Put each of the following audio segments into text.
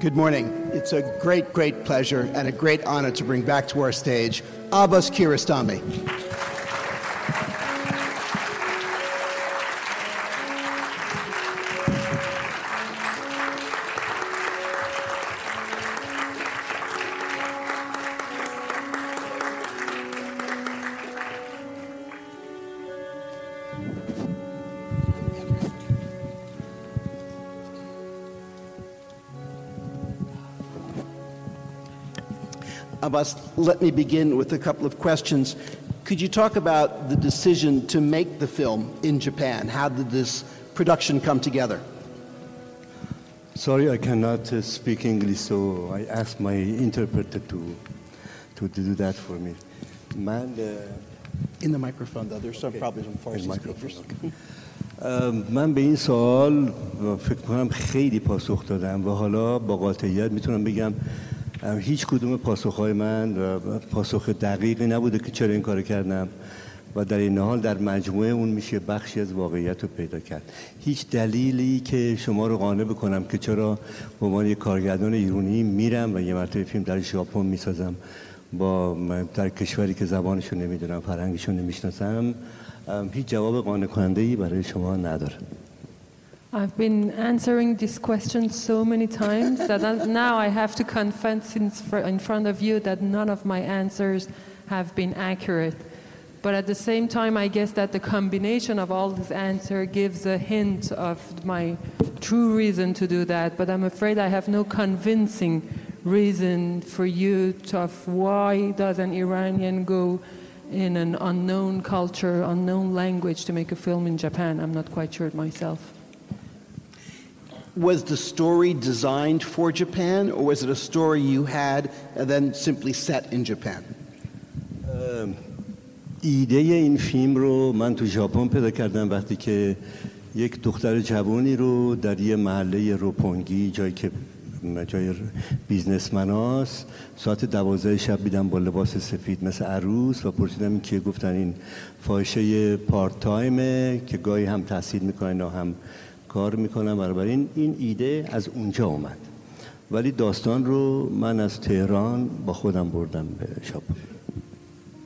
Good morning. It's a great, great pleasure and a great honor to bring back to our stage Abbas Kiarostami. Abbas, let me begin with a couple of questions. Could you talk about the decision to make the film in Japan? How did this production come together? Sorry, I cannot uh, speak English, so I asked my interpreter to, to do that for me. من In the microphone, though, there's some problems with Farsi microphone, speakers. ام، من به این سوال فکر کنم خیلی پاسخ دادم و حالا با قاطعیت میتونم بگم ام، هیچ کدوم پاسخهای من پاسخ دقیقی نبوده که چرا این کار کردم و در این حال در مجموعه اون میشه بخشی از واقعیت رو پیدا کرد. هیچ دلیلی که شما رو قانع بکنم که چرا به عنوان یک کارگردان ایرانی میرم و یه مرتبه فیلم در ژاپن می‌سازم با در کشوری که زبانشو نمی‌دونم فرهنگشو نمی‌شناسم هیچ جواب قانع کننده ای برای شما نداره I've been answering this question so many times that now I have to confess in in front of you that none of my answers have been accurate. But at the same time, I guess that the combination of all this answer gives a hint of my true reason to do that. But I'm afraid I have no convincing reason for you to, of why does an Iranian go in an unknown culture, unknown language to make a film in Japan. I'm not quite sure myself. Was the story designed for Japan, or was it a story you had and then simply set in Japan? ام، ایده این فیلم رو من تو ژاپن پیدا کردم وقتی که یک دختر جوانی رو در یه محله روپونگی جایی که جای بیزنسمن هاست ساعت دوازده شب بیدم با لباس سفید مثل عروس و پرسیدم این که گفتن این فاحشه پارت تایمه که گاهی هم تحصیل می‌کنن و هم کار میکنم. بنابراین این ایده از اونجا اومد. ولی داستان رو من از تهران با خودم بردم به ژاپن.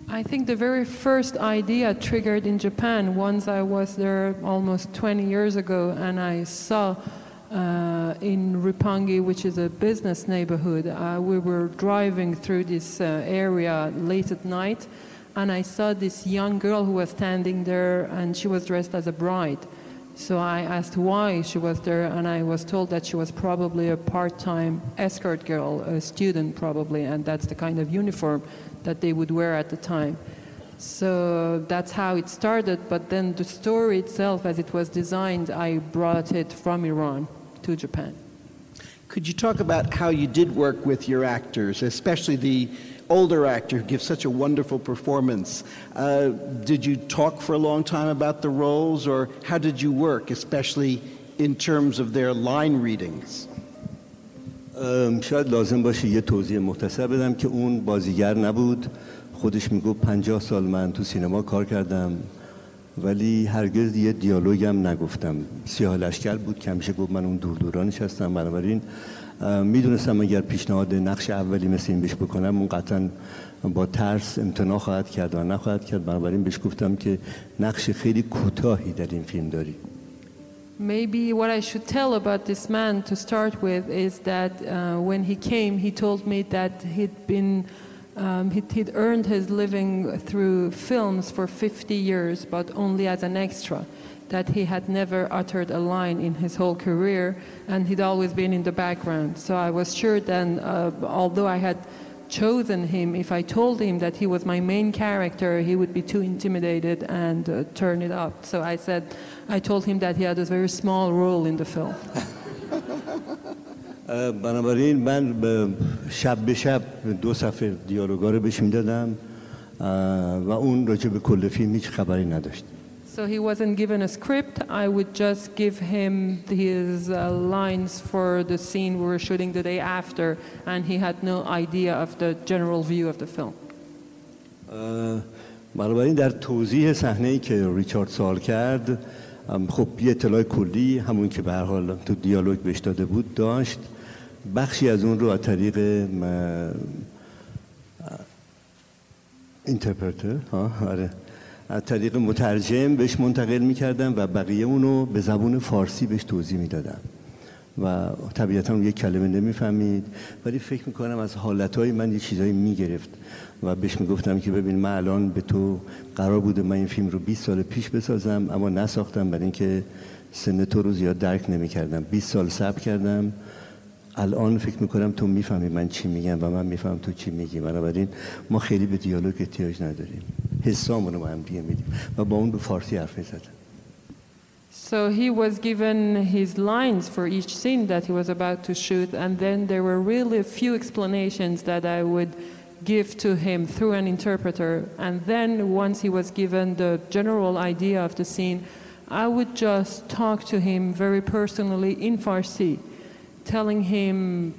I think the very first idea triggered in Japan once I was there almost 20 years ago and I saw uh, in Roppongi, which is a business neighborhood, uh, we were driving through this uh, area late at night and I saw this young girl who was standing there and she was dressed as a bride. So I asked why she was there, and I was told that she was probably a part time escort girl, a student probably, and that's the kind of uniform that they would wear at the time. So that's how it started, but then the story itself, as it was designed, I brought it from Iran to Japan. Could you talk about how you did work with your actors, especially the older actor who gives such a wonderful performance? Uh, did you talk for a long time about the roles, or how did you work, especially in terms of their line readings? ام، شاید لازم باشه یه توضیح مختصر بدم که اون بازیگر نبود خودش میگفت پنجاه سال من تو سینما کار کردم ولی هرگز یه دیالوگم نگفتم. سیاه لشکر بود که همیشه گفت من اون دور دورانش هستم. بنابراین می‌دونستم اگر پیشنهاد نقش اولی مثل این بهش بکنم اون قطعا با ترس امتناع خواهد کرد و نخواهد کرد. بنابراین بهش گفتم که نقش خیلی کوتاهی در این فیلم داری. Maybe what I should tell about this man to start with is that uh, when he came, he told me that he'd been um, he'd, he'd earned his living through films for 50 years, but only as an extra. That he had never uttered a line in his whole career, and he'd always been in the background. So I was sure then, uh, although I had chosen him, if I told him that he was my main character, he would be too intimidated and uh, turn it up. So I said, I told him that he had a very small role in the film. بنابراین من شب به شب دو صفحه دیالوگا رو بهش می‌دادم و اون راجع به کل فیلم هیچ خبری نداشت So he wasn't given a script. I would just give him his uh, lines for the scene we were shooting the day after, and he had no idea of the general view of the film. بنابراین در توضیح صحنه ای که ریچارد سوال کرد خب یه اطلاع کلی همون که به هر حال تو دیالوگ بهش داده بود داشت بخشی از اون رو از طریق اینترپرتر. آره. از طریق مترجم بهش منتقل می‌کردم و بقیه اونو به زبون فارسی بهش توضیح می‌دادم. و طبیعتا یک کلمه نمی‌فهمید. ولی فکر می‌کنم از حالتهای من یه چیزایی می‌گرفت و بهش می‌گفتم که ببین من الان به تو قرار بوده من این فیلم رو 20 سال پیش بسازم اما نساختم برای اینکه سن تو رو زیاد درک نمی‌کردم. 20 سال صبر کردم. الان فکر می‌کنم تو می‌فهمی من چی میگم و من میفهم تو چی میگی بنابراین ما خیلی به دیالوگ احتیاج نداریم حسامون رو با هم دیگه میدیم و با اون به فارسی حرف می‌زدم So he was given his lines for each scene that he was about to shoot, and then there were really a few explanations that I would give to him through an interpreter. And then once he was given the general idea of the scene, I would just talk to him very personally in Farsi, telling him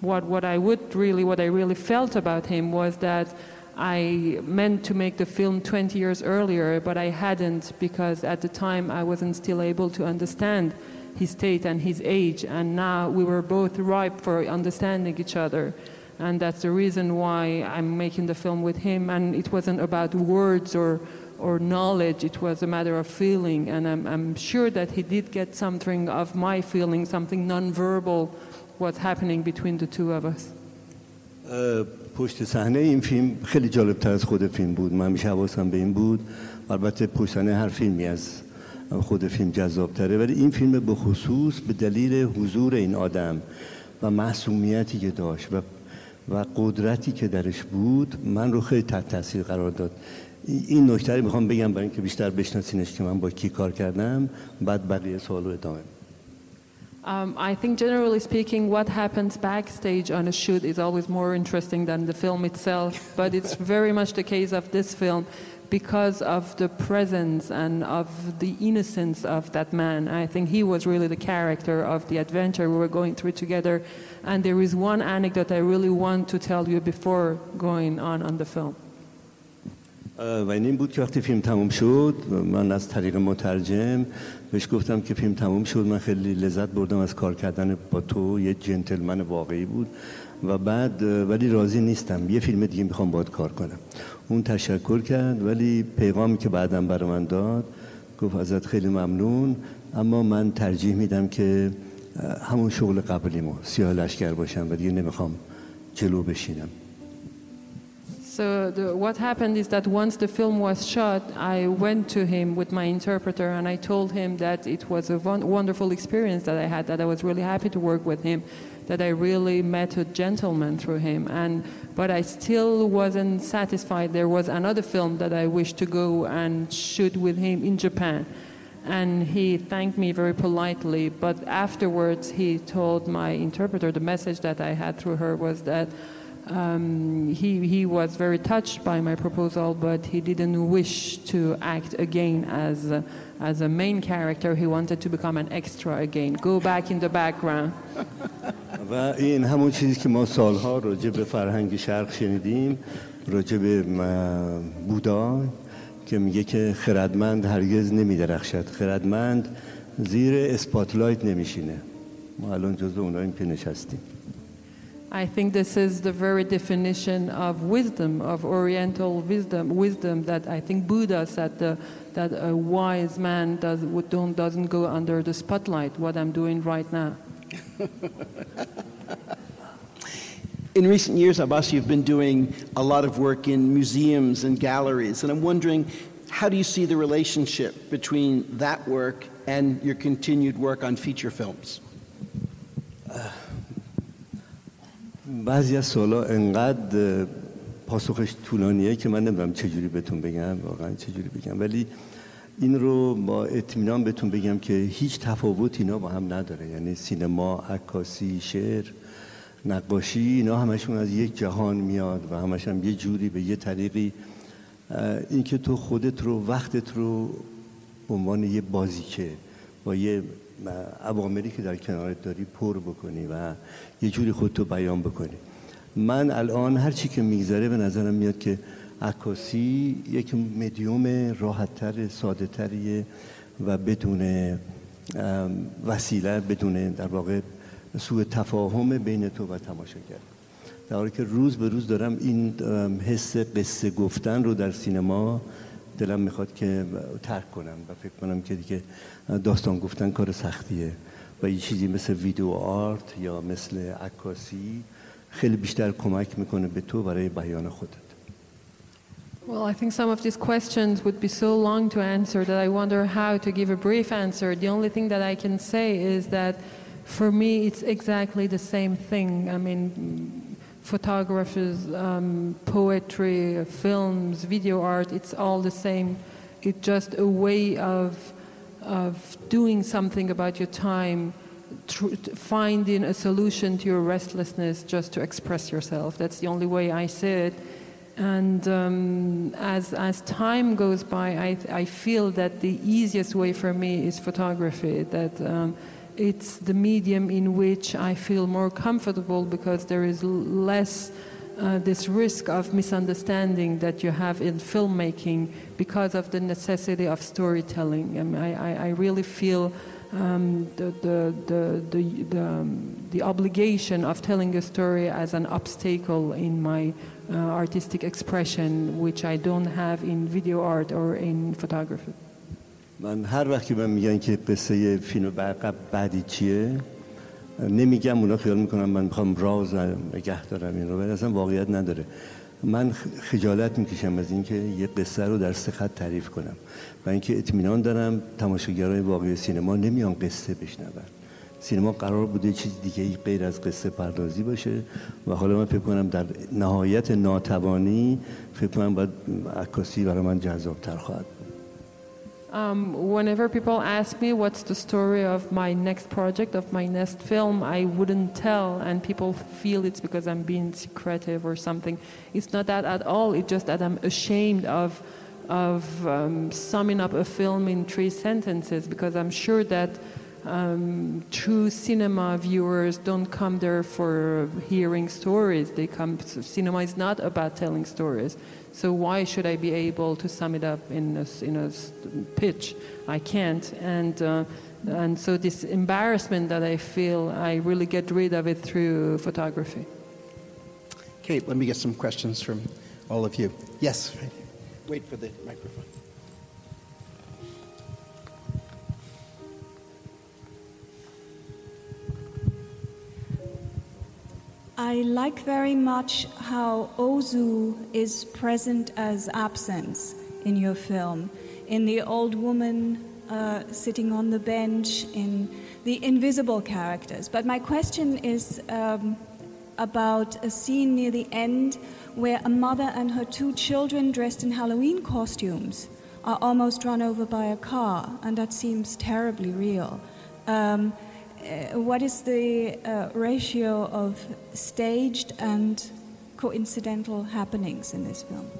what, what I would really, what I really felt about him was that I meant to make the film 20 years earlier, but I hadn't because at the time I wasn't still able to understand his state and his age, and now we were both ripe for understanding each other. And that's the reason why I'm making the film with him. And it wasn't about words or, or knowledge, it was a matter of feeling. And I'm, I'm sure that he did get something of my feeling, something nonverbal, what's happening between the two of us. Uh, پشت صحنه این فیلم خیلی جالب تر از خود فیلم بود من همیشه حواسم به این بود البته پشت صحنه هر فیلمی از خود فیلم جذاب تره ولی این فیلم به خصوص به دلیل حضور این آدم و محسومیتی که داشت و و قدرتی که درش بود من رو خیلی تحت تاثیر قرار داد این نکته رو میخوام بگم برای اینکه بیشتر بشناسینش که من با کی کار کردم بعد بقیه سوال رو ادامه Um, I think generally speaking, what happens backstage on a shoot is always more interesting than the film itself, but it's very much the case of this film because of the presence and of the innocence of that man. I think he was really the character of the adventure we were going through together. And there is one anecdote I really want to tell you before going on on the film. و این بود که وقتی فیلم تموم شد من از طریق مترجم بهش گفتم که فیلم تموم شد من خیلی لذت بردم از کار کردن با تو یه جنتلمن واقعی بود. و بعد ولی راضی نیستم یه فیلم دیگه می‌خوام باید کار کنم. اون تشکر کرد ولی پیغامی که بعدم برای من داد گفت ازت خیلی ممنون اما من ترجیح میدم که همون شغل قبلیمو سیاه لشکر باشم و دیگه نمی‌خوام جلو بشینم. So the, what happened is that once the film was shot, I went to him with my interpreter and I told him that it was a wonderful experience that I had, that I was really happy to work with him, that I really met a gentleman through him. And, but I still wasn't satisfied. There was another film that I wished to go and shoot with him in Japan. And he thanked me very politely, but afterwards he told my interpreter the message that I had through her was that um, he, he was very touched by my proposal, but he didn't wish to act again as a, as a main character. He wanted to become an extra again, go back in the background. و این همون چیزی که ما سالها راجع به فرهنگ شرق شنیدیم راجع به بودا که میگه که خردمند هرگز نمیدرخشد خردمند زیر اسپاتلایت نمیشینه ما الان جزو اوناییم که نشستیم I think this is the very definition of wisdom, of Oriental wisdom, wisdom that I think Buddha said the, that a wise man does, don't, doesn't go under the spotlight, what I'm doing right now. in recent years, Abbas, you've been doing a lot of work in museums and galleries, and I'm wondering how do you see the relationship between that work and your continued work on feature films? Uh. بعضی از سوالا انقدر پاسخش طولانیه که من نمی‌دونم چجوری بهتون بگم واقعا چجوری بگم. ولی این رو با اطمینان بهتون بگم که هیچ تفاوت اینا با هم نداره. یعنی سینما عکاسی شعر نقاشی اینا همشون از یک جهان میاد و همش هم یه جوری به یه طریقی اینکه تو خودت رو وقتت رو به عنوان یه بازیچه با یه عواملی که در کنارت داری پر بکنی و یه جوری خودتو بیان بکنی. من الان هر چی که میگذره به نظرم میاد که عکاسی یک مدیوم راحتتر ساده تریه و بدون وسیله بدون در واقع سوء تفاهم بین تو و تماشاگر. در حالی که روز به روز دارم این حس قصه گفتن رو در سینما دلم می‌خواد که ترک کنم و فکر کنم که دیگه داستان گفتن کار سختیه و یه چیزی مثل ویدیو آرت یا مثل عکاسی خیلی بیشتر کمک می‌کنه به تو برای بیان خودت Well, I think some of these questions would be so long to answer that I wonder how to give a brief answer. The only thing that I can say is that for me, it's exactly the same thing. I mean, photographers, um, poetry, films, video art, it's all the same. It's just a way of, of doing something about your time, finding a solution to your restlessness just to express yourself. That's the only way I see it. And um, as, as time goes by, I, I feel that the easiest way for me is photography. That um, it's the medium in which I feel more comfortable because there is less uh, this risk of misunderstanding that you have in filmmaking because of the necessity of storytelling. I, mean, I, I really feel um, the, the, the, the, the, um, the, obligation of telling a story as an obstacle in my uh, artistic expression, which I don't have in video art or in photography. من هر وقتی من میگن که قصه فیلم بعدی چیه نمیگم اونا خیال می‌کنم من می‌خوام راز نگه دارم این رو ولی اصلا واقعیت نداره. من خجالت می‌کشم از اینکه یه قصه رو در سه خط تعریف کنم و اینکه اطمینان دارم تماشاگرای واقعی سینما نمیان قصه بشنون. سینما قرار بوده چیز دیگه ای غیر از قصه پردازی باشه و حالا من فکر کنم در نهایت ناتوانی فکر کنم باید عکاسی برای من جذابتر خواهد Um, whenever people ask me what's the story of my next project, of my next film, I wouldn't tell, and people feel it's because I'm being secretive or something. It's not that at all. It's just that I'm ashamed of, of um, summing up a film in three sentences because I'm sure that um, true cinema viewers don't come there for hearing stories. They come. Cinema is not about telling stories. So why should I be able to sum it up in a, in a pitch? I can't. And, uh, and so this embarrassment that I feel, I really get rid of it through photography. Kate, let me get some questions from all of you. Yes, Wait for the microphone. I like very much how Ozu is present as absence in your film. In the old woman uh, sitting on the bench, in the invisible characters. But my question is um, about a scene near the end where a mother and her two children dressed in Halloween costumes are almost run over by a car, and that seems terribly real. Um, what is the uh, ratio of staged and coincidental happenings in this film?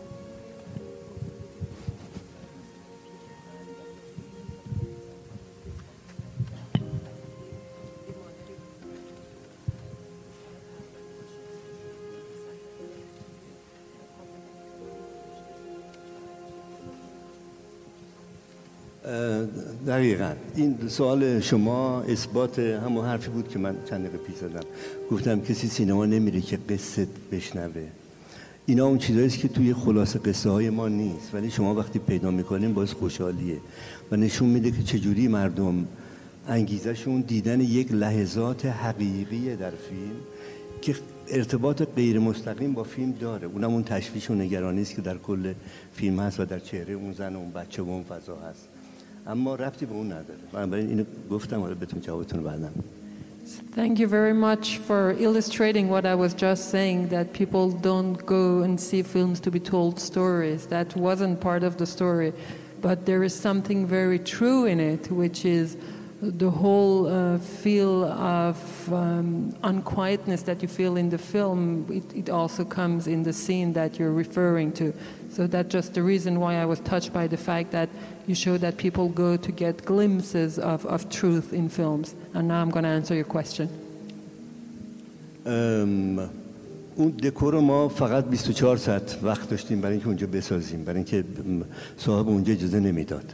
دقیقا. این سوال شما اثبات همون حرفی بود که من چند دقیقه پیش زدم. گفتم کسی سینما نمیره که قصه بشنوه. اینا اون چیزایی که توی خلاصه قصه های ما نیست. ولی شما وقتی پیدا می‌کنین باز خوشحالیه. و نشون میده که چجوری مردم انگیزشون دیدن یک لحظات حقیقی در فیلم که ارتباط غیر مستقیم با فیلم داره. اونم اون تشویش و نگرانی است که در کل فیلم هست و در چهره اون زن و اون بچه و اون فضا هست. اما ربطی به اون نداره بنابراین اینو گفتم حالا بهتون جوابتون بعدم Thank you very much for illustrating what I was just saying that people don't go and see films to be told stories. That wasn't part of the story. But there is something very true in it, which is the whole uh, feel of um, unquietness that you feel in the film. It, it also comes in the scene that you're referring to. So that's just the reason why I was touched by the fact that you show that people go to get glimpses of, of truth in films. And now I'm going to answer your question. Um, اون دکور ما فقط 24 ساعت وقت داشتیم برای اینکه اونجا بسازیم برای اینکه صاحب اونجا اجازه نمیداد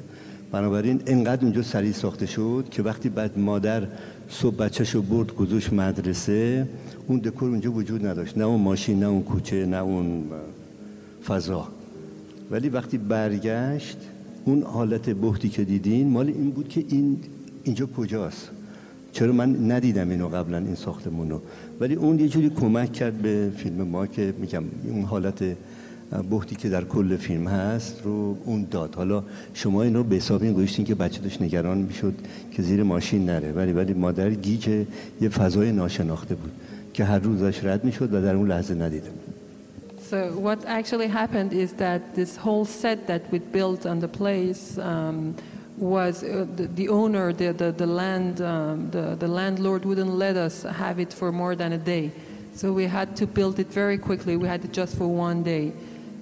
بنابراین انقدر اونجا سریع ساخته شد که وقتی بعد مادر صبح بچهش رو برد گذاشت مدرسه اون دکور اونجا وجود نداشت. نه اون ماشین نه اون کوچه نه اون فضا. ولی وقتی برگشت اون حالت بحتی که دیدین مال این بود که این اینجا کجاست. چرا من ندیدم اینو قبلا این ساختمون رو ولی اون یه جوری کمک کرد به فیلم ما که میگم اون حالت بحتی که در کل فیلم هست رو اون داد حالا شما این رو به حساب این گوشتین که بچه داشت نگران می‌شد که زیر ماشین نره ولی ولی مادر گیج یه فضای ناشناخته بود که هر روز داشت رد می‌شد و در اون لحظه ندیدم So what actually happened is that this whole set that we built on the place um, was uh, the, the, owner, the, the, the land, um, the, the landlord wouldn't let us have it for more than a day. So we had to build it very quickly. We had it just for one day.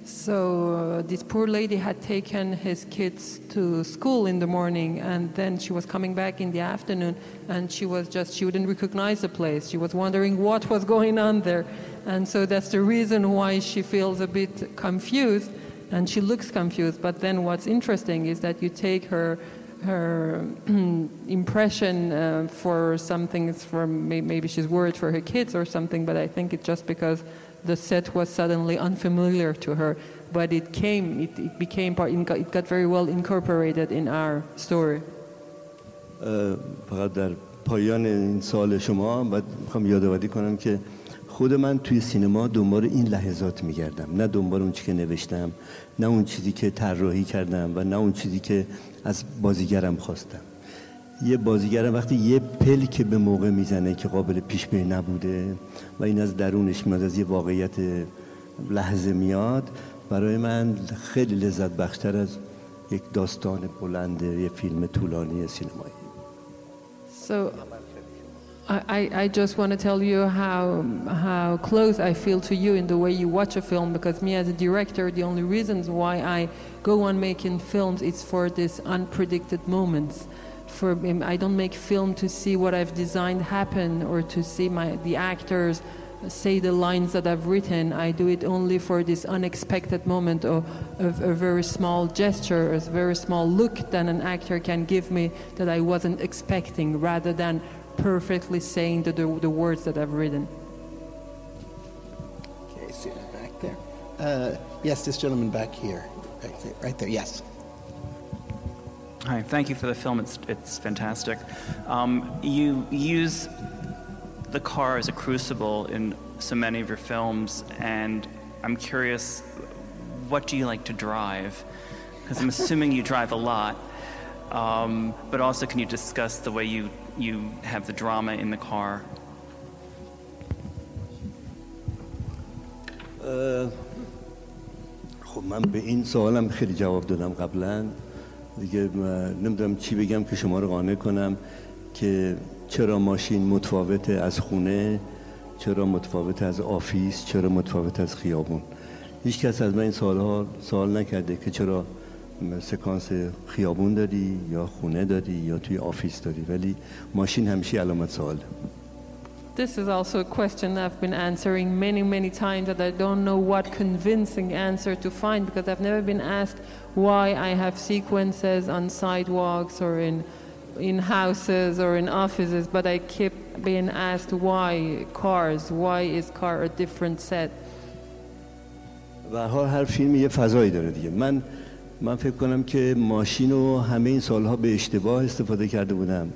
So uh, this poor lady had taken his kids to school in the morning, and then she was coming back in the afternoon, and she was just she wouldn't recognize the place. She was wondering what was going on there, and so that's the reason why she feels a bit confused, and she looks confused. But then what's interesting is that you take her her impression uh, for something from maybe she's worried for her kids or something, but I think it's just because the set was suddenly unfamiliar to her, but it came, it, it became part, it got, very well incorporated in our story. فقط در پایان این سال شما باید می‌خوام یادآوری کنم که خود من توی سینما دنبال این لحظات میگردم نه دنبال اون چیزی که نوشتم نه اون چیزی که طراحی کردم و نه اون چیزی که از بازیگرم خواستم یه بازیگر وقتی یه پل که به موقع می‌زنه که قابل پیش بینی نبوده و این از درونش میاد از یه واقعیت لحظه میاد برای من خیلی لذت بخشتر از یک داستان بلند یه فیلم طولانی سینمایی So I, I just want to tell you how, how close I feel to you in the way you watch a film because me as a director, the only reasons why I go on making films is for these unpredicted moments. For I don't make film to see what I've designed happen or to see my, the actors say the lines that I've written. I do it only for this unexpected moment of a very small gesture, a very small look that an actor can give me that I wasn't expecting, rather than perfectly saying the, the, the words that I've written. Okay, see back there. Uh, yes, this gentleman back here. Right there, right there. yes. Hi, thank you for the film. It's, it's fantastic. Um, you use the car as a crucible in so many of your films, and I'm curious, what do you like to drive? Because I'm assuming you drive a lot. Um, but also, can you discuss the way you, you have the drama in the car? خب من به این سوالم خیلی جواب دادم قبلا دیگه نمی‌دونم چی بگم که شما رو قانع کنم که چرا ماشین متفاوت از خونه چرا متفاوت از آفیس چرا متفاوت از خیابون. هیچ کس از من این سالها سوال نکرده که چرا سکانس خیابون داری یا خونه داری یا توی آفیس داری. ولی ماشین همیشه علامت سوال. This is also a question I've been answering many, many times that I don't know what convincing answer to find because I've never been asked why I have sequences on sidewalks or in, in houses or in offices, but I keep being asked why cars, why is car a different set? و هر فیلم یه فضایی داره دیگه من من فکر کنم که ماشین رو همه این سالها به اشتباه استفاده کرده بودم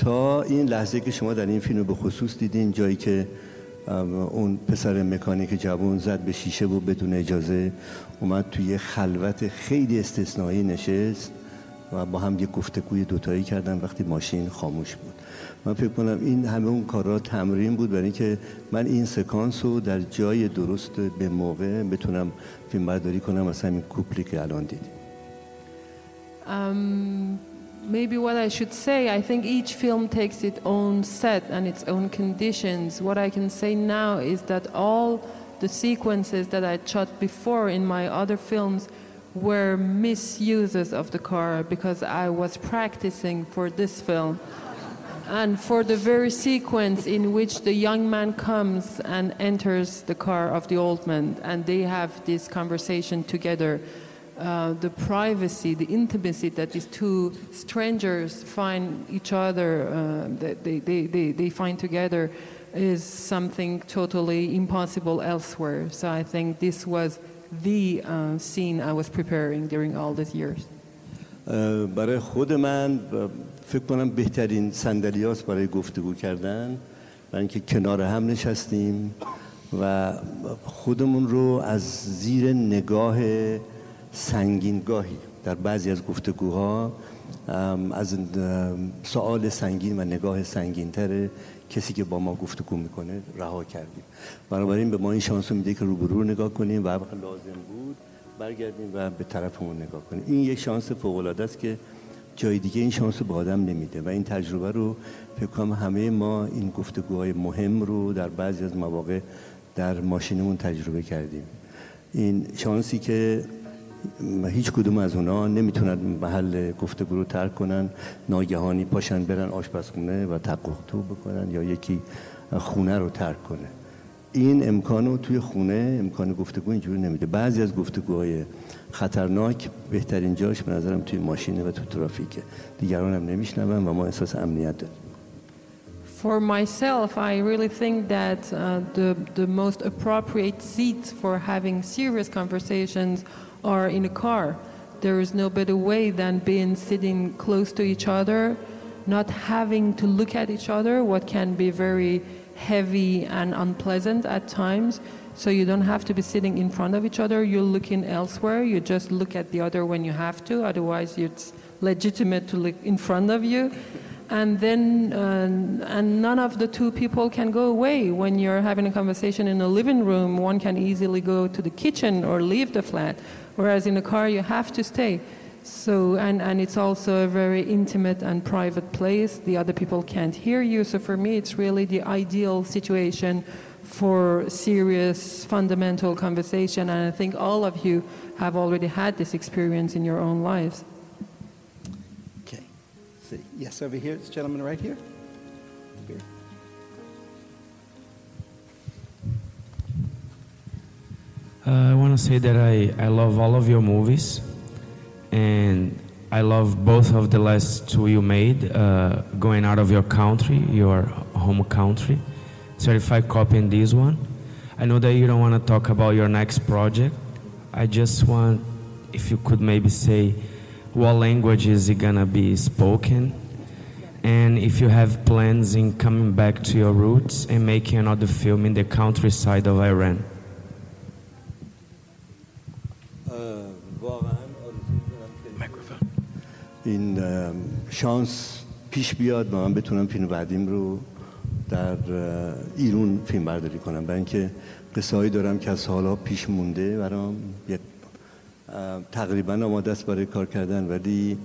تا این لحظه که شما در این فیلم به خصوص دیدین جایی که اون پسر مکانیک جوان زد به شیشه و بدون اجازه اومد توی خلوت خیلی استثنایی نشست و با هم یه گفتگوی دوتایی کردن وقتی ماشین خاموش بود. من فکر کنم این همه اون کارا تمرین بود برای اینکه من این سکانس رو در جای درست به موقع بتونم فیلم برداری کنم از همین کوپلی که الان دیدیم. Maybe what I should say, I think each film takes its own set and its own conditions. What I can say now is that all the sequences that I shot before in my other films were misuses of the car because I was practicing for this film. And for the very sequence in which the young man comes and enters the car of the old man, and they have this conversation together, uh, the privacy, the intimacy that these two strangers find each other, uh, that they, they, they, they find together, is something totally impossible elsewhere. So I think this was the uh, scene I was preparing during all these years. اه، برای خود من ب- فکر کنم بهترین صندلیاست برای گفتگو کردن برای اینکه کنار هم نشستیم و خودمون رو از زیر نگاه سنگینگاهی در بعضی از گفتگوها از سوال سنگین و نگاه سنگینتر کسی که با ما گفتگو می‌کنه رها کردیم. بنابراین به ما این شانس میده که روبرو رو نگاه کنیم و لازم بود برگردیم و به طرفمون نگاه کنیم. این یک شانس فوق العاده است که جای دیگه این شانس رو به آدم نمیده و این تجربه رو فکر کنم همه ما این گفتگوهای مهم رو در بعضی از مواقع در ماشینمون تجربه کردیم. این شانسی که هیچ کدوم از اونا نمی‌تونن محل گفتگو رو ترک کنن ناگهانی پاشن برن آشپزخونه و تقوتو بکنن یا یکی خونه رو ترک کنه. این امکان توی خونه امکان گفتگو اینجوری نمیده. بعضی از گفتگوهای خطرناک بهترین جاش به نظرم توی ماشینه و تو ترافیکه. دیگران هم نمیشنون و ما احساس امنیت داریم. For myself, I really think that uh, the, the most appropriate seats for having serious conversations are in a car. There is no better way than being sitting close to each other, not having to look at each other, what can be very heavy and unpleasant at times. So you don't have to be sitting in front of each other, you're looking elsewhere, you just look at the other when you have to, otherwise it's legitimate to look in front of you and then uh, and none of the two people can go away. When you're having a conversation in a living room one can easily go to the kitchen or leave the flat whereas in a car you have to stay. So and, and it's also a very intimate and private place. The other people can't hear you. So for me it's really the ideal situation for serious fundamental conversation. And i think all of you have already had this experience in your own lives. See. Yes, over here. This gentleman right here. Here. Uh, I want to say that I, I love all of your movies, and I love both of the last two you made, uh, Going Out of Your Country, your home country, Certified Copy, and this one. I know that you don't want to talk about your next project. I just want, if you could maybe say, what language is it gonna be spoken, and if you have plans in coming back to your roots and making another film in the countryside of Iran. واقعا این ام، شانس پیش بیاد و من بتونم فیلم بعدیم رو در اه، ایرون فیلم برداری کنم برای اینکه قصه هایی دارم که از سالها پیش مونده برام یک اه، تقریبا آماده است برای کار کردن ولی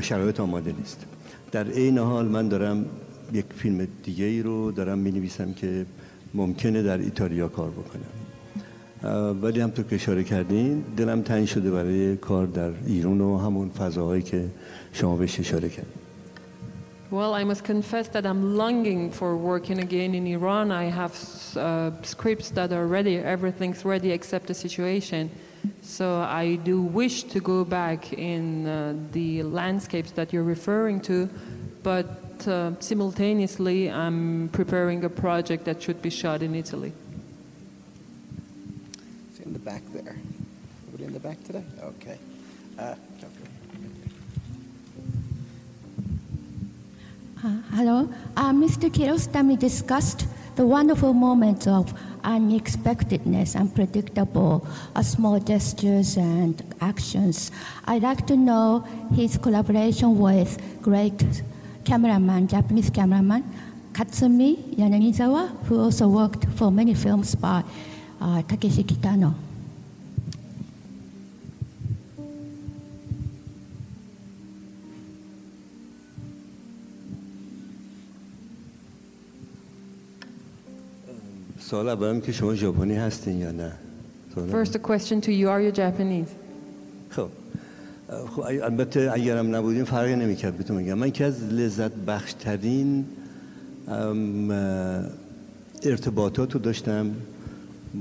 شرایط آماده نیست در عین حال من دارم یک فیلم دیگه ای رو دارم می نویسم که ممکنه در ایتالیا کار بکنم ولی همطور که اشاره کردین دلم تنگ شده برای کار در ایران و همون فضاهایی که شما بهش اشاره کردین Well, I must confess that I'm longing for working again in Iran. I have uh, scripts that are ready, everything's ready except the situation. So I do wish to go back in uh, the landscapes that you're referring to, but uh, simultaneously I'm preparing a project that should be shot in Italy. It's in the back there. Everybody in the back today? Okay. Uh, okay. Uh, hello. Uh, Mr. Kiarostami discussed the wonderful moments of unexpectedness, unpredictable, uh, small gestures and actions. I'd like to know his collaboration with great cameraman, Japanese cameraman, Katsumi Yanagisawa, who also worked for many films by uh, Takeshi Kitano. سوال اولم که شما ژاپنی هستین یا نه. First, a question to you Are you Japanese? خب خب البته اگرم نبودیم فرقی نمی‌کرد بهتون میگم من که از لذت بخش ترین ارتباطات رو داشتم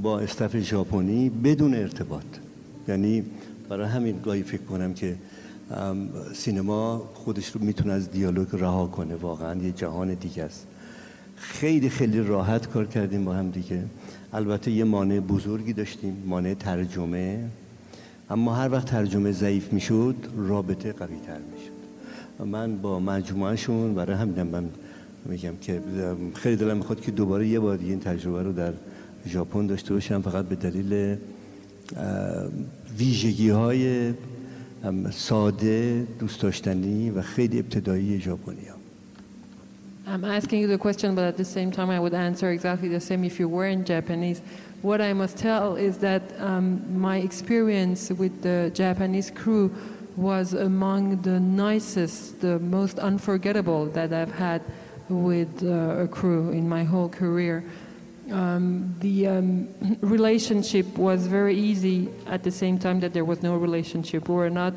با استف ژاپنی بدون ارتباط یعنی برای همین گاهی فکر کنم که سینما خودش رو می‌تونه از دیالوگ رها کنه واقعا یه جهان دیگه است خیلی خیلی راحت کار کردیم با هم دیگه. البته یه مانع بزرگی داشتیم مانع ترجمه. اما هر وقت ترجمه ضعیف می‌شد رابطه قوی تر می‌شد. من با مجموعهشون برای همینم من میگم که خیلی دلم می‌خواد که دوباره یه بار این تجربه رو در ژاپن داشته باشم فقط به دلیل ویژگی های ساده دوست داشتنی و خیلی ابتدایی ژاپنی ها I'm asking you the question, but at the same time, I would answer exactly the same if you were in Japanese. What I must tell is that um, my experience with the Japanese crew was among the nicest, the most unforgettable that I've had with uh, a crew in my whole career. Um, the um, relationship was very easy at the same time that there was no relationship. We were not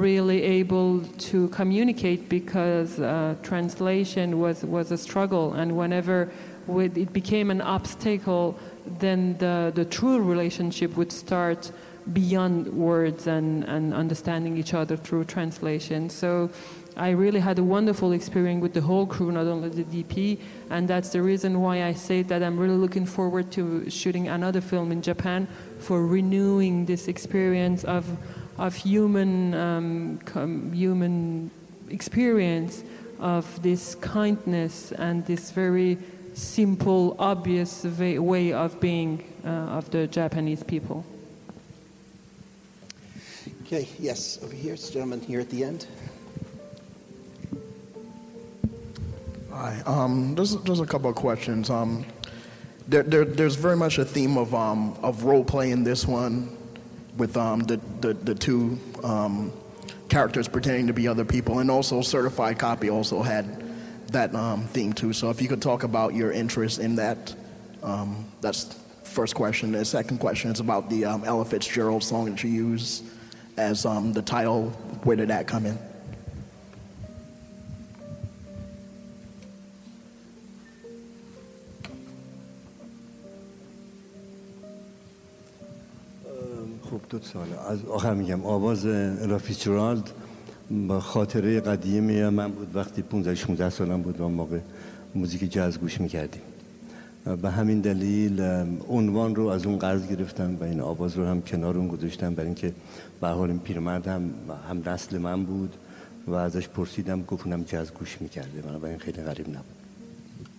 really able to communicate because uh, translation was, was a struggle, and whenever it became an obstacle, then the, the true relationship would start beyond words and, and understanding each other through translation. So I really had a wonderful experience with the whole crew, not only the DP, and that's the reason why I say that I'm really looking forward to shooting another film in Japan for renewing this experience of of human um, human experience of this kindness and this very simple, obvious way of being uh, of the Japanese people. Okay, yes, over here, this gentleman here at the end. Hi, um, there's, there's a couple of questions. Um, there, there, there's very much a theme of, um, of role play in this one with um, the, the, the, two um, characters pretending to be other people, and also Certified Copy also had that um, theme too. So if you could talk about your interest in that, um, that's first question. The second question is about the um, Ella Fitzgerald song that you use as um, the title. Where did that come in? دو سال. از آخر میگم آواز رافیچرالد با خاطره قدیمی من بود. وقتی 15 16 سالم بود و موقع موزیک جاز گوش می‌کردیم. به همین دلیل عنوان رو از اون قرض گرفتم و این آواز رو هم کنار اون گذاشتم برای اینکه به حال این پیرمرد هم هم نسل من بود و ازش پرسیدم گفتم جاز گوش می‌کرده. این خیلی غریب نبود.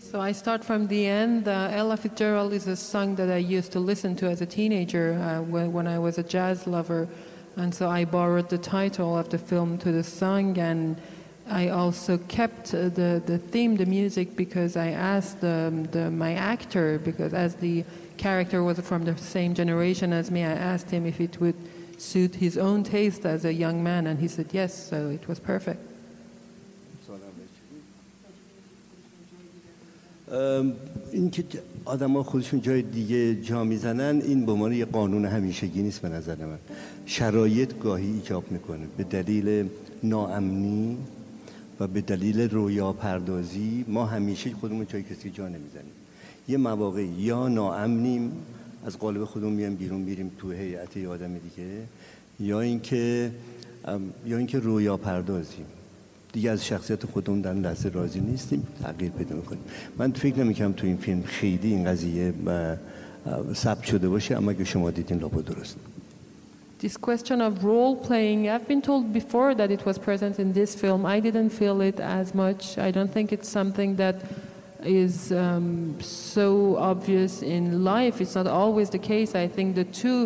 So I start from the end. Uh, Ella Fitzgerald is a song that I used to listen to as a teenager uh, when, I was a jazz lover. And so I borrowed the title of the film to the song. And I also kept uh, the, the theme, the music, because I asked the, the, my actor, because as the character was from the same generation as me, I asked him if it would suit his own taste as a young man. And he said yes, so it was perfect. اینکه آدما خودشون جای دیگه جا می‌زنن این به عنوان یه قانون همیشگی نیست به نظر من. شرایط گاهی ایجاب می‌کنه. به دلیل ناامنی و به دلیل رویا پردازی ما همیشه خودمون جای کسی جا نمی‌زنیم. یه مواقع یا ناامنیم از قالب خودمون میایم بیرون میریم تو هیئت یه آدم دیگه یا اینکه یا اینکه رویا پردازیم دیگه از شخصیت خودمون در لحظه راضی نیستیم تغییر پیدا می‌کنیم من فکر نمی‌کنم تو این فیلم خیلی این قضیه ثبت شده باشه اما اگه شما دیدین لابد درست This question of role playing, I've been told before that it was present in this film. I didn't feel it as much. I don't think it's something that is um, so obvious in life. It's not always the case. I think the two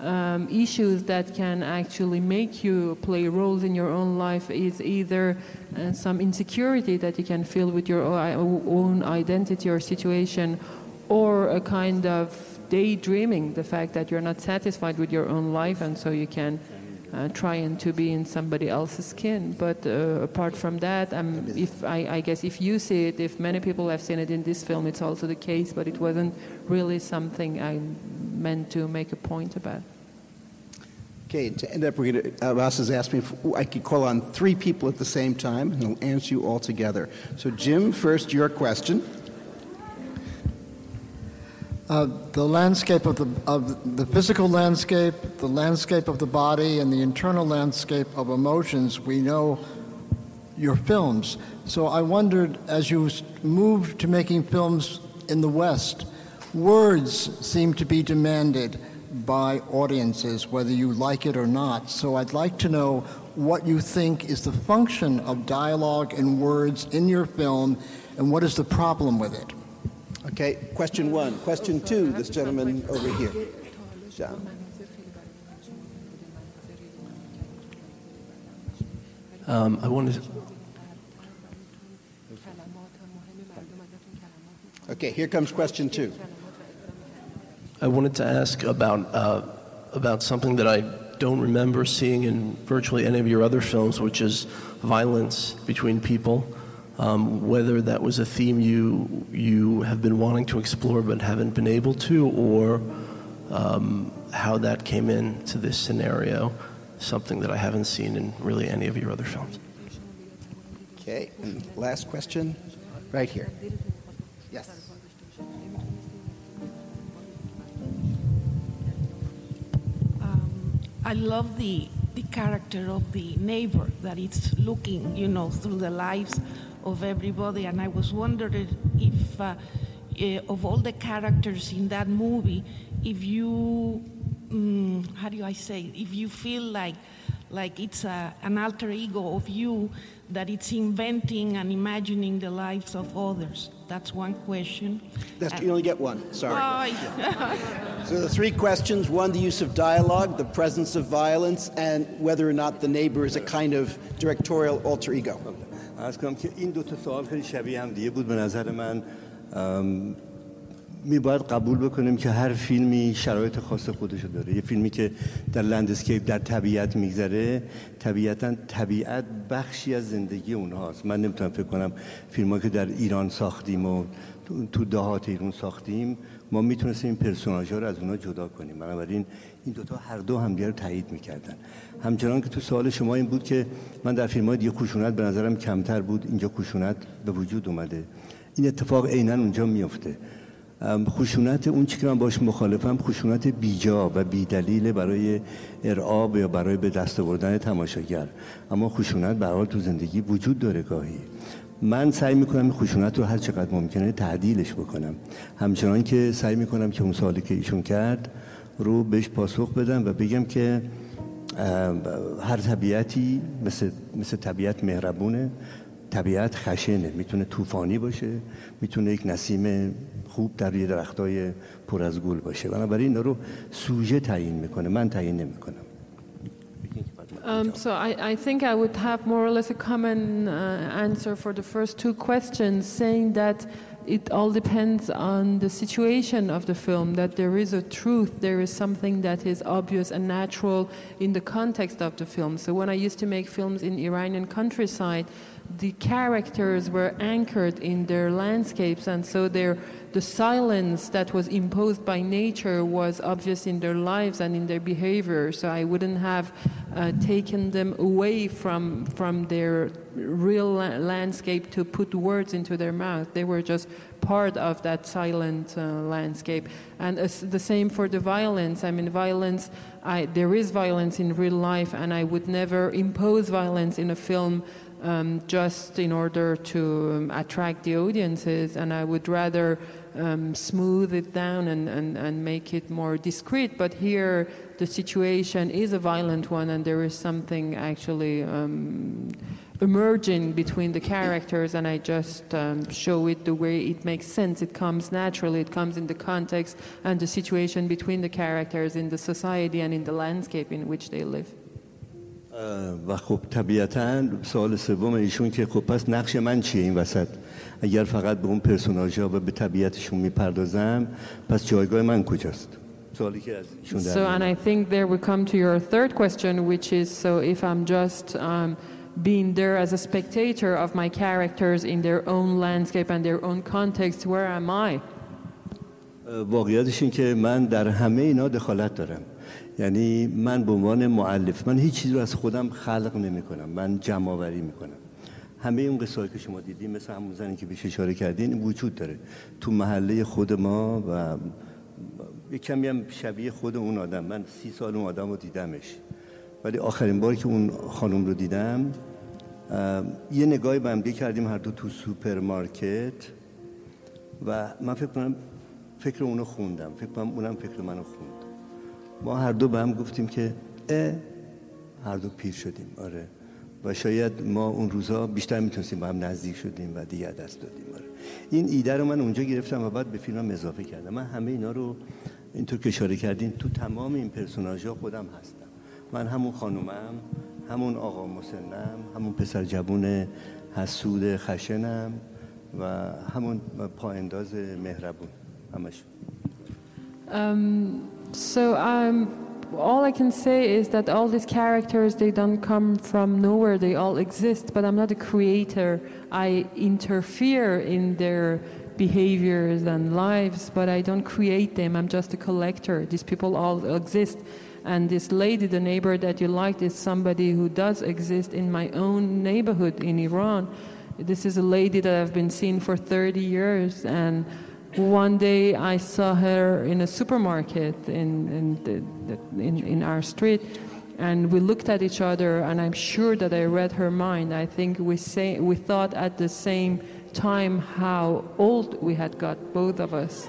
um, issues that can actually make you play roles in your own life is either uh, some insecurity that you can feel with your own identity or situation, or a kind of daydreaming, the fact that you're not satisfied with your own life, and so you can uh, trying to be in somebody else's skin. But uh, apart from that, um, if I, I, guess if you see it, if many people have seen it in this film, it's also the case. But it wasn't really something I meant to make a point about. Okay, to end up, we're going to, uh, Ross has asked me if I could call on three people at the same time, and he'll answer you all together. So, Jim, first, your question. uh, the landscape of the, of the physical landscape, the landscape of the body, and the internal landscape of emotions, we know your films. So I wondered, as you moved to making films in the West, words seem to be demanded by audiences, whether you like it or not. So I'd like to know what you think is the function of dialogue and words in your film, and what is the problem with it. Okay, question one. Question two, this gentleman over here. John. Um, I wanted to, Okay, here comes question two. I wanted to ask about uh, about something that I don't remember seeing in virtually any of your other films, which is violence between people. Um, whether that was a theme you you have been wanting to explore but haven't been able to, or um, how that came into this scenario, something that I haven't seen in really any of your other films. Okay, and last question, right here. Yes. I love the the character of the neighbor that is looking, you know, through the lives of everybody. And I was wondering if, uh, eh, of all the characters in that movie, if you, mm, how do I say, if you feel like like it's a, an alter ego of you that it's inventing and imagining the lives of others. That's one question. That's, you only get one, sorry. Ay. So the three questions, one, the use of dialogue, the presence of violence, and whether or not the neighbor is a kind of directorial alter ego. از کنم که این دو تا سوال خیلی شبیه هم دیگه بود به نظر من ام، می باید قبول بکنیم که هر فیلمی شرایط خاص خودشو داره. یه فیلمی که در لندسکیپ در طبیعت میگذره طبیعتا طبیعت بخشی از زندگی اونهاست. من نمی‌تونم فکر کنم فیلم که در ایران ساختیم و تو- دهات ایران ساختیم ما می‌تونستیم این پرسوناژ رو از اونها جدا کنیم. بنابراین این دوتا هر دو همدیگه رو تایید می‌کردن. همچنان که تو سوال شما این بود که من در فیلم های دیگه خشونت به نظرم کمتر بود. اینجا خشونت به وجود اومده. این اتفاق عینا اونجا میفته خشونت اون چی که من باش مخالفم خشونت بیجا و بیدلیل برای ارعاب یا برای به دست آوردن تماشاگر. اما خشونت به حال تو زندگی وجود داره گاهی. من سعی می‌کنم این خشونت رو هر چقدر ممکنه تعدیلش بکنم. همچنان که سعی می‌کنم که اون سوالی که ایشون کرد رو بهش پاسخ بدم و بگم که هر طبیعتی مثل, مثل طبیعت مهربونه. طبیعت خشنه می‌تونه طوفانی باشه می‌تونه یک نسیم خوب در روی درختای پر از گل باشه بنابراین اینا رو سوژه تعیین می‌کنه من تعیین نمی‌کنم Um, so I, I think I would have more or less a common uh, answer for the first two questions, saying that it all depends on the situation of the film, that there is a truth, there is something that is obvious and natural in the context of the film. So when I used to make films in Iranian countryside, the characters were anchored in their landscapes, and so their the silence that was imposed by nature was obvious in their lives and in their behavior. So I wouldn't have uh, taken them away from from their real la- landscape to put words into their mouth. They were just part of that silent uh, landscape. And as the same for the violence. I mean, violence. I, there is violence in real life, and I would never impose violence in a film um, just in order to um, attract the audiences, and I would rather um, smooth it down and, and, and make it more discreet. But here, the situation is a violent one, and there is something actually um, emerging between the characters, and I just um, show it the way it makes sense. It comes naturally, it comes in the context and the situation between the characters in the society and in the landscape in which they live. و خب طبیعتا سوال سوم ایشون که خب پس نقش من چیه این وسط؟ اگر فقط به اون پرسوناژها و به طبیعتشون می‌پردازم پس جایگاه من کجاست؟ سوالی که از ایشون در So, and I think there we come to your third question, which is so if I'm just um, being there as a spectator of my characters in their own landscape and their own context, where am I? واقعیتش این که من در همه اینا دخالت دارم. یعنی من به عنوان معلف من هیچ چیزی رو از خودم خلق نمی کنم من جمع آوری می کنم همه اون قصه که شما دیدین مثل همون زنی که بهش اشاره کردین وجود داره. تو محله خود ما و یه کمی هم شبیه خود اون آدم. من سی سال اون آدم رو دیدمش. ولی آخرین باری که اون خانم رو دیدم یه نگاهی به هم کردیم هر دو تو سوپرمارکت و من فکر کنم فکر اونو خوندم. فکر کنم اونم فکر منو خوند. ما هر دو به هم گفتیم که اه هر دو پیر شدیم آره. و شاید ما اون روزا بیشتر می‌تونستیم با هم نزدیک شدیم و دیگه دست دادیم آره. این ایده رو من اونجا گرفتم و بعد به فیلمم اضافه کردم. من همه اینا رو اینطور که اشاره کردین تو تمام این پرسوناژ خودم هستم. من همون خانومم همون آقا مسنم همون پسر جوون حسود خشنم و همون پاینداز مهربون. همش. So um, all I can say is that all these characters they don't come from nowhere they all exist but I'm not a creator. I interfere in their behaviors and lives but I don't create them. I'm just a collector. These people all exist. And this lady the neighbor that you liked is somebody who does exist in my own neighborhood in Iran. This is a lady that I've been seeing for 30 years and one day I saw her in a supermarket in, in, in, in our street, and we looked at each other, and I'm sure that I read her mind. I think we, say, we thought at the same time how old we had got, both of us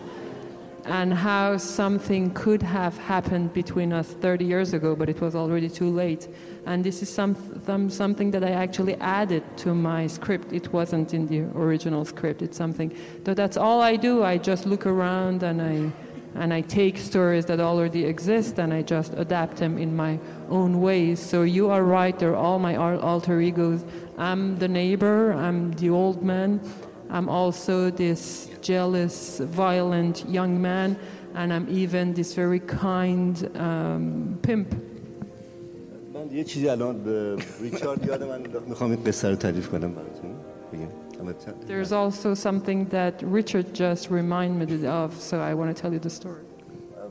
and how something could have happened between us 30 years ago, but it was already too late. And this is some, some, something that I actually added to my script. It wasn't in the original script. It's something that that's all I do. I just look around and I and I take stories that already exist and I just adapt them in my own ways. So you are right. They're all my alter egos. I'm the neighbor. I'm the old man. I'm also this jealous, violent young man, and I'm even this very kind um, pimp. من یه چیزی الان به ریچارد یاد من میخوام این قصه رو تعریف کنم براتون There's also something that Richard just reminded me of, so I want to tell you the story.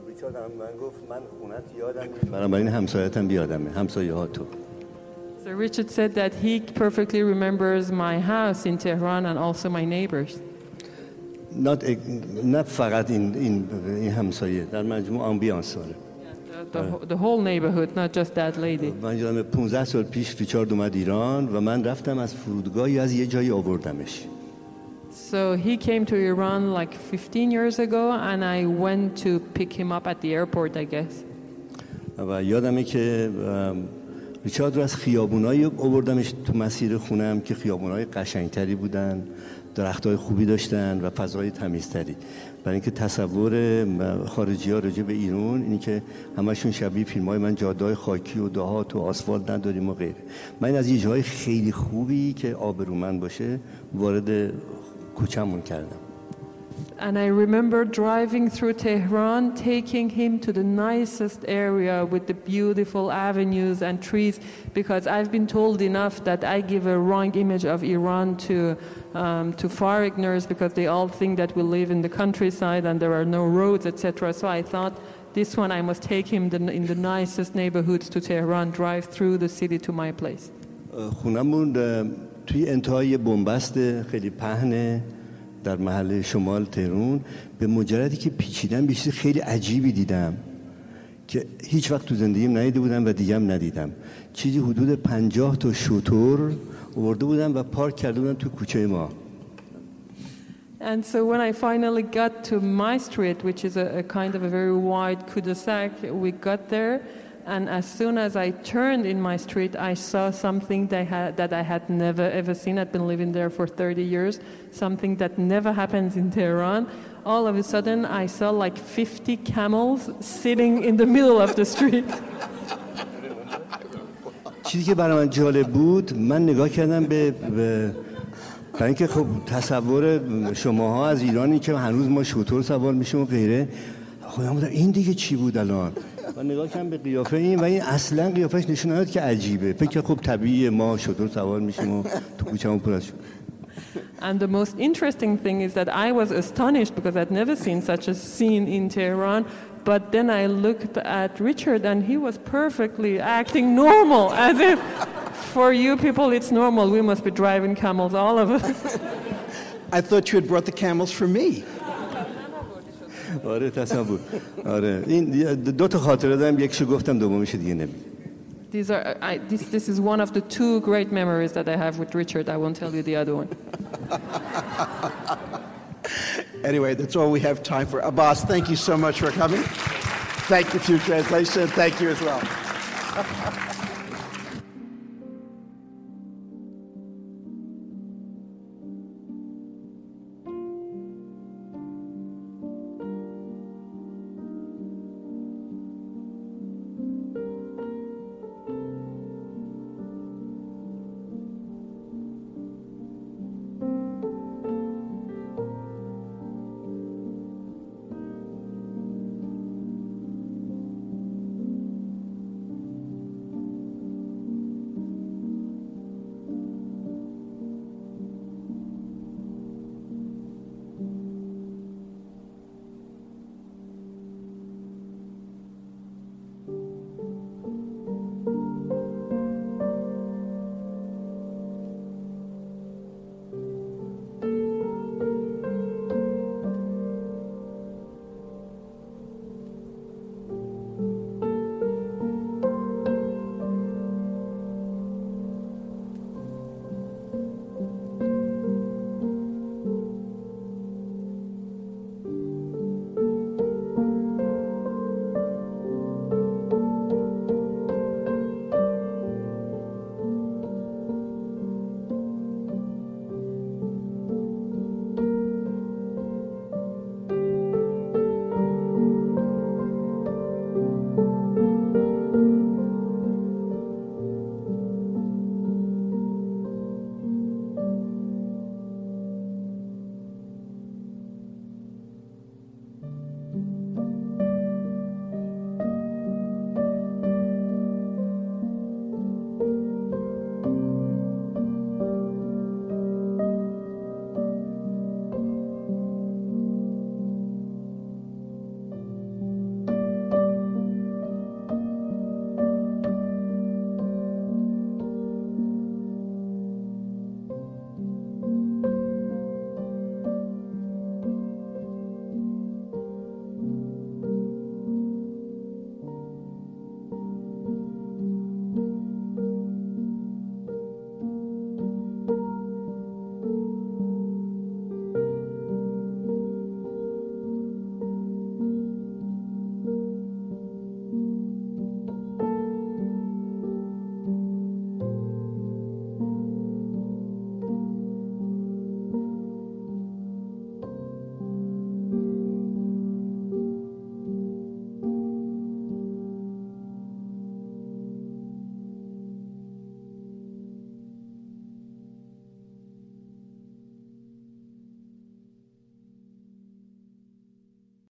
ریچارد من گفت من خونت یادم بنابراین همسایتم بیادمه همسایه ها تو So Richard said that he perfectly remembers my house in Tehran and also my neighbors. Not, نه فقط این, این, این همسایه در مجموع آمبیانس داره the, the whole neighborhood, not just that lady. من یادم 15 سال پیش ریچارد اومد ایران و من رفتم از فرودگاهی از یه جایی آوردمش. So he came to Iran like 15 years ago and I went to pick him up at the airport, I guess. و یادمه که ریچارد رو از خیابونایی آوردمش تو مسیر خونم که خیابونای قشنگتری بودن درختای خوبی داشتن و فضای تمیزتری. برای اینکه تصور خارجی ها راجع به ایران اینی که همشون شبیه فیلم های من جاده خاکی و دهات و آسفالت نداریم و غیره. من از یه جای خیلی خوبی که آبرومند باشه وارد کوچمون کردم. And I remember driving through Tehran, taking him to the nicest area with the beautiful avenues and trees, because I've been told enough that I give a wrong image of Iran to, um, to foreigners because they all think that we live in the countryside and there are no roads, etc. So I thought this one I must take him in the nicest neighborhoods to Tehran, drive through the city to my place. خونمون توی انتهای بنبست خیلی پهنه در محل شمال تهرون به مجردی که پیچیدم بیشتر خیلی عجیبی دیدم که هیچ وقت تو زندگیم ندیده بودم و دیگم ندیدم. چیزی حدود پنجاه تا شوتور ورده بودم و پارک کرده بودم تو کوچه ما. And so when I finally got to my street, which is a, a kind of a very wide cul-de-sac, we got there. And as soon as I turned in my street, I saw something that, had, that I had never ever seen. I'd been living there for 30 years, something that never happens in Tehran. All of a sudden, I saw like 50 camels sitting in the middle of the street. چیزی که برای من جالب بود من نگاه کردم به, به برای اینکه خب تصور شماها از ایرانی که هنوز ما شطور سوار میشیم و غیره خودم بودم این دیگه چی بود الان و نگاه کردم به قیافه این و این اصلا قیافش نشون نداد که عجیبه فکر خب طبیعیه ما شطور سوار میشیم و تو کوچه‌مون پر از And the most interesting thing is that I was astonished because I'd never seen such a scene in Tehran. But then I looked at Richard and he was perfectly acting normal, as if for you people it's normal. We must be driving camels, all of us. I thought you had brought the camels for me. آره تصور آره این دو تا خاطره دارم یکشو گفتم دومیش دیگه نمیگم These are, I, this, this is one of the two great memories that I have with Richard. I won't tell you the other one. Anyway, that's all we have time for. Abbas, thank you so much for coming. Thank you for your translation. Thank you as well.